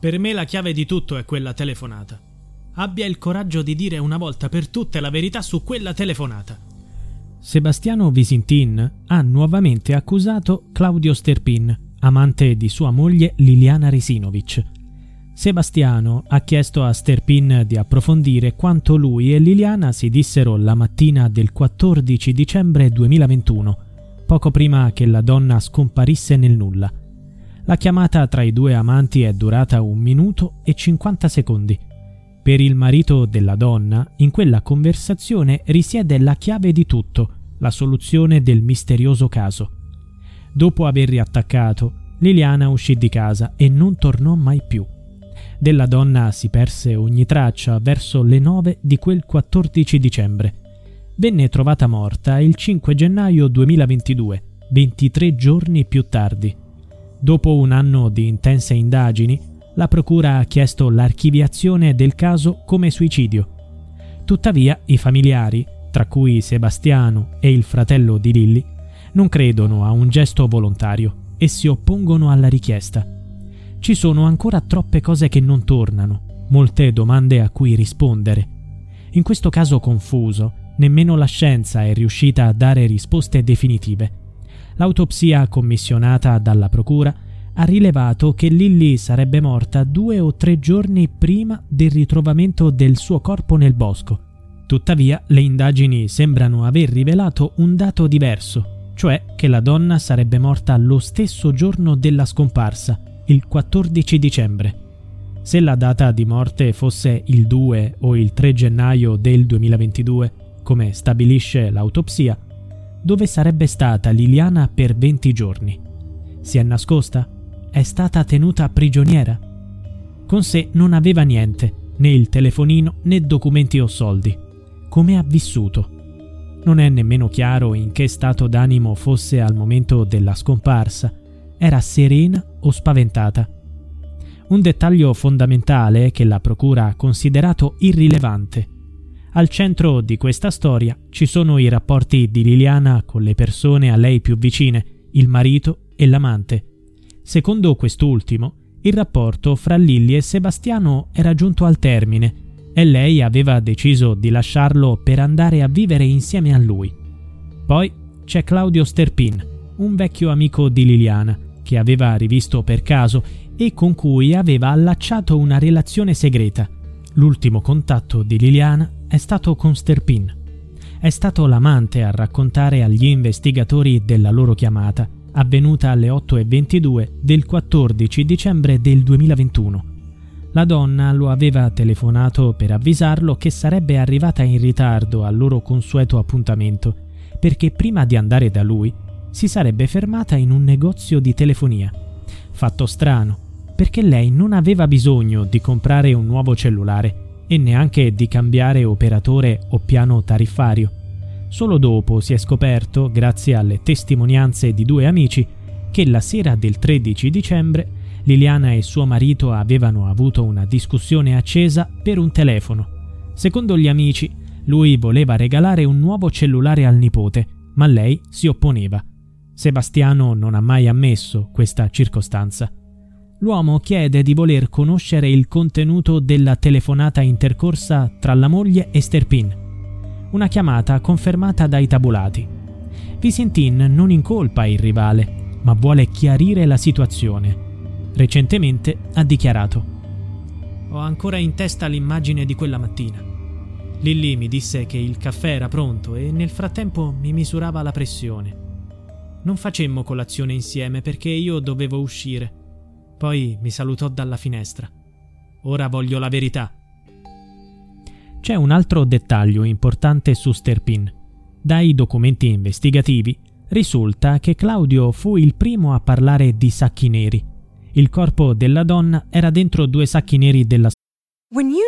Per me la chiave di tutto è quella telefonata. Abbia il coraggio di dire una volta per tutte la verità su quella telefonata. Sebastiano Visintin ha nuovamente accusato Claudio Sterpin, amante di sua moglie Liliana Risinovic. Sebastiano ha chiesto a Sterpin di approfondire quanto lui e Liliana si dissero la mattina del 14 dicembre 2021, poco prima che la donna scomparisse nel nulla. La chiamata tra i due amanti è durata un minuto e 50 secondi. Per il marito della donna, in quella conversazione risiede la chiave di tutto, la soluzione del misterioso caso. Dopo aver riattaccato, Liliana uscì di casa e non tornò mai più. Della donna si perse ogni traccia verso le 9 di quel 14 dicembre. Venne trovata morta il 5 gennaio 2022, 23 giorni più tardi. Dopo un anno di intense indagini, la Procura ha chiesto l'archiviazione del caso come suicidio. Tuttavia i familiari, tra cui Sebastiano e il fratello di Lilly, non credono a un gesto volontario e si oppongono alla richiesta. Ci sono ancora troppe cose che non tornano, molte domande a cui rispondere. In questo caso confuso, nemmeno la scienza è riuscita a dare risposte definitive. L'autopsia commissionata dalla Procura ha rilevato che Lilly sarebbe morta due o tre giorni prima del ritrovamento del suo corpo nel bosco. Tuttavia, le indagini sembrano aver rivelato un dato diverso, cioè che la donna sarebbe morta lo stesso giorno della scomparsa, il 14 dicembre. Se la data di morte fosse il 2 o il 3 gennaio del 2022, come stabilisce l'autopsia, dove sarebbe stata Liliana per 20 giorni? Si è nascosta? È stata tenuta prigioniera? Con sé non aveva niente, né il telefonino né documenti o soldi. Come ha vissuto? Non è nemmeno chiaro in che stato d'animo fosse al momento della scomparsa. Era serena o spaventata? Un dettaglio fondamentale che la Procura ha considerato irrilevante al centro di questa storia ci sono i rapporti di Liliana con le persone a lei più vicine, il marito e l'amante. Secondo quest'ultimo, il rapporto fra Lilly e Sebastiano era giunto al termine e lei aveva deciso di lasciarlo per andare a vivere insieme a lui. Poi c'è Claudio Sterpin, un vecchio amico di Liliana, che aveva rivisto per caso e con cui aveva allacciato una relazione segreta. L'ultimo contatto di Liliana è stato con Sterpin. È stato l'amante a raccontare agli investigatori della loro chiamata, avvenuta alle 8.22 del 14 dicembre del 2021. La donna lo aveva telefonato per avvisarlo che sarebbe arrivata in ritardo al loro consueto appuntamento, perché prima di andare da lui si sarebbe fermata in un negozio di telefonia. Fatto strano, perché lei non aveva bisogno di comprare un nuovo cellulare e neanche di cambiare operatore o piano tariffario. Solo dopo si è scoperto, grazie alle testimonianze di due amici, che la sera del 13 dicembre Liliana e suo marito avevano avuto una discussione accesa per un telefono. Secondo gli amici, lui voleva regalare un nuovo cellulare al nipote, ma lei si opponeva. Sebastiano non ha mai ammesso questa circostanza l'uomo chiede di voler conoscere il contenuto della telefonata intercorsa tra la moglie e Sterpin. Una chiamata confermata dai tabulati. Visintin non incolpa il rivale, ma vuole chiarire la situazione. Recentemente ha dichiarato Ho ancora in testa l'immagine di quella mattina. Lilly mi disse che il caffè era pronto e nel frattempo mi misurava la pressione. Non facemmo colazione insieme perché io dovevo uscire. Poi mi salutò dalla finestra. Ora voglio la verità. C'è un altro dettaglio importante su Sterpin. Dai documenti investigativi risulta che Claudio fu il primo a parlare di sacchi neri. Il corpo della donna era dentro due sacchi neri della When you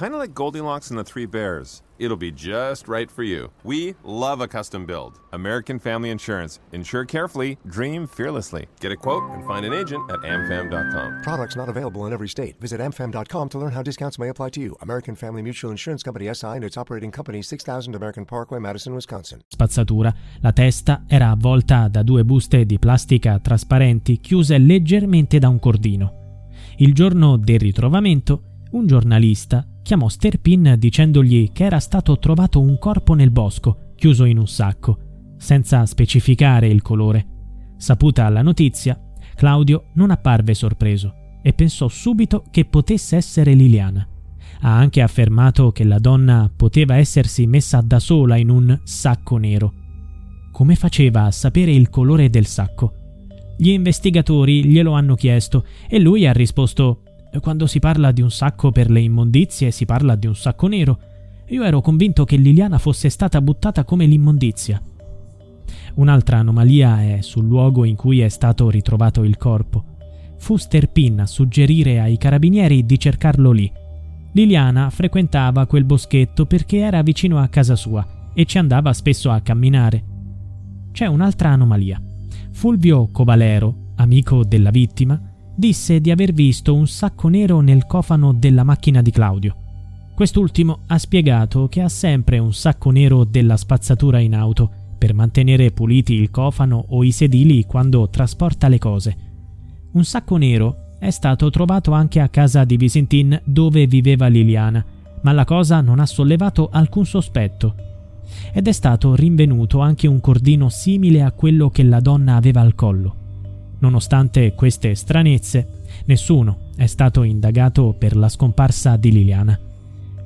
Kind of like Goldilocks and the Three Bears. It'll be just right for you. We love a custom build. American Family Insurance. Insure carefully, dream fearlessly. Get a quote and find an agent at amfam.com. Products not available in every state. Visit amfam.com to learn how discounts may apply to you. American Family Mutual Insurance Company SI and its operating company 6000 American Parkway, Madison, Wisconsin. Spazzatura. La testa era avvolta da due buste di plastica trasparenti chiuse leggermente da un cordino. Il giorno del ritrovamento, un giornalista chiamò Sterpin dicendogli che era stato trovato un corpo nel bosco, chiuso in un sacco, senza specificare il colore. Saputa la notizia, Claudio non apparve sorpreso e pensò subito che potesse essere Liliana. Ha anche affermato che la donna poteva essersi messa da sola in un sacco nero. Come faceva a sapere il colore del sacco? Gli investigatori glielo hanno chiesto e lui ha risposto quando si parla di un sacco per le immondizie si parla di un sacco nero. Io ero convinto che Liliana fosse stata buttata come l'immondizia. Un'altra anomalia è sul luogo in cui è stato ritrovato il corpo. Fu Sterpin a suggerire ai carabinieri di cercarlo lì. Liliana frequentava quel boschetto perché era vicino a casa sua e ci andava spesso a camminare. C'è un'altra anomalia. Fulvio Covalero, amico della vittima, disse di aver visto un sacco nero nel cofano della macchina di Claudio. Quest'ultimo ha spiegato che ha sempre un sacco nero della spazzatura in auto per mantenere puliti il cofano o i sedili quando trasporta le cose. Un sacco nero è stato trovato anche a casa di Visintin dove viveva Liliana, ma la cosa non ha sollevato alcun sospetto. Ed è stato rinvenuto anche un cordino simile a quello che la donna aveva al collo. Nonostante queste stranezze, nessuno è stato indagato per la scomparsa di Liliana.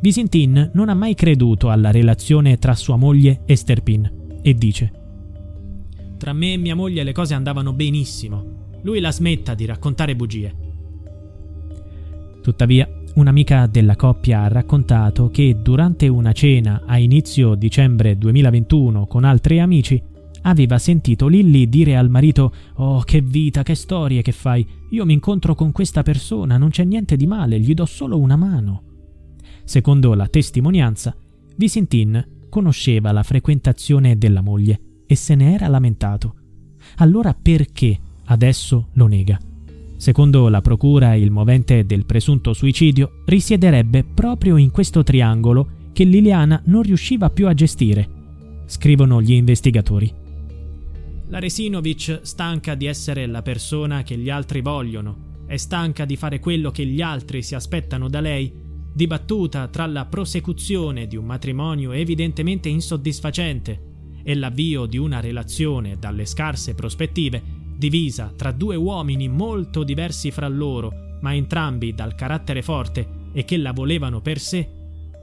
Visintin non ha mai creduto alla relazione tra sua moglie e Sterpin e dice Tra me e mia moglie le cose andavano benissimo. Lui la smetta di raccontare bugie. Tuttavia, un'amica della coppia ha raccontato che durante una cena a inizio dicembre 2021 con altri amici aveva sentito Lilly dire al marito Oh, che vita, che storie che fai. Io mi incontro con questa persona, non c'è niente di male, gli do solo una mano. Secondo la testimonianza, Visintin conosceva la frequentazione della moglie e se ne era lamentato. Allora perché adesso lo nega? Secondo la procura, il movente del presunto suicidio risiederebbe proprio in questo triangolo che Liliana non riusciva più a gestire, scrivono gli investigatori. La Resinovic, stanca di essere la persona che gli altri vogliono, è stanca di fare quello che gli altri si aspettano da lei, dibattuta tra la prosecuzione di un matrimonio evidentemente insoddisfacente e l'avvio di una relazione dalle scarse prospettive, divisa tra due uomini molto diversi fra loro, ma entrambi dal carattere forte e che la volevano per sé,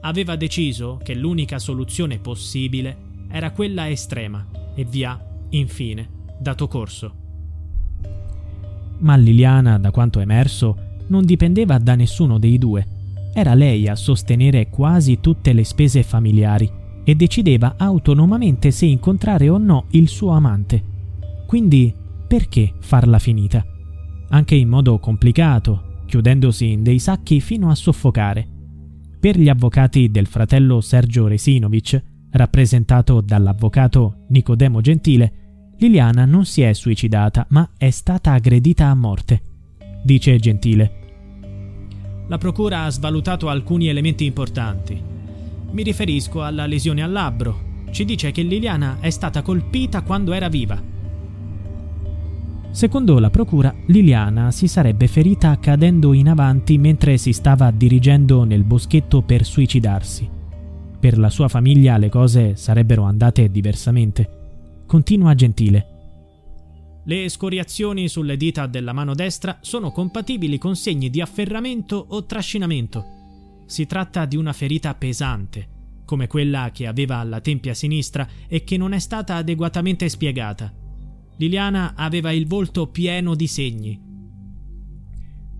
aveva deciso che l'unica soluzione possibile era quella estrema e via infine, dato corso. Ma Liliana, da quanto emerso, non dipendeva da nessuno dei due. Era lei a sostenere quasi tutte le spese familiari e decideva autonomamente se incontrare o no il suo amante. Quindi perché farla finita? Anche in modo complicato, chiudendosi in dei sacchi fino a soffocare. Per gli avvocati del fratello Sergio Resinovic, rappresentato dall'avvocato Nicodemo Gentile, Liliana non si è suicidata, ma è stata aggredita a morte. Dice Gentile. La procura ha svalutato alcuni elementi importanti. Mi riferisco alla lesione al labbro. Ci dice che Liliana è stata colpita quando era viva. Secondo la procura, Liliana si sarebbe ferita cadendo in avanti mentre si stava dirigendo nel boschetto per suicidarsi. Per la sua famiglia le cose sarebbero andate diversamente. Continua Gentile. Le scoriazioni sulle dita della mano destra sono compatibili con segni di afferramento o trascinamento. Si tratta di una ferita pesante, come quella che aveva alla tempia sinistra e che non è stata adeguatamente spiegata. Liliana aveva il volto pieno di segni.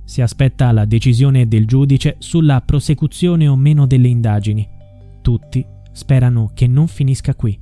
Si aspetta la decisione del giudice sulla prosecuzione o meno delle indagini. Tutti sperano che non finisca qui.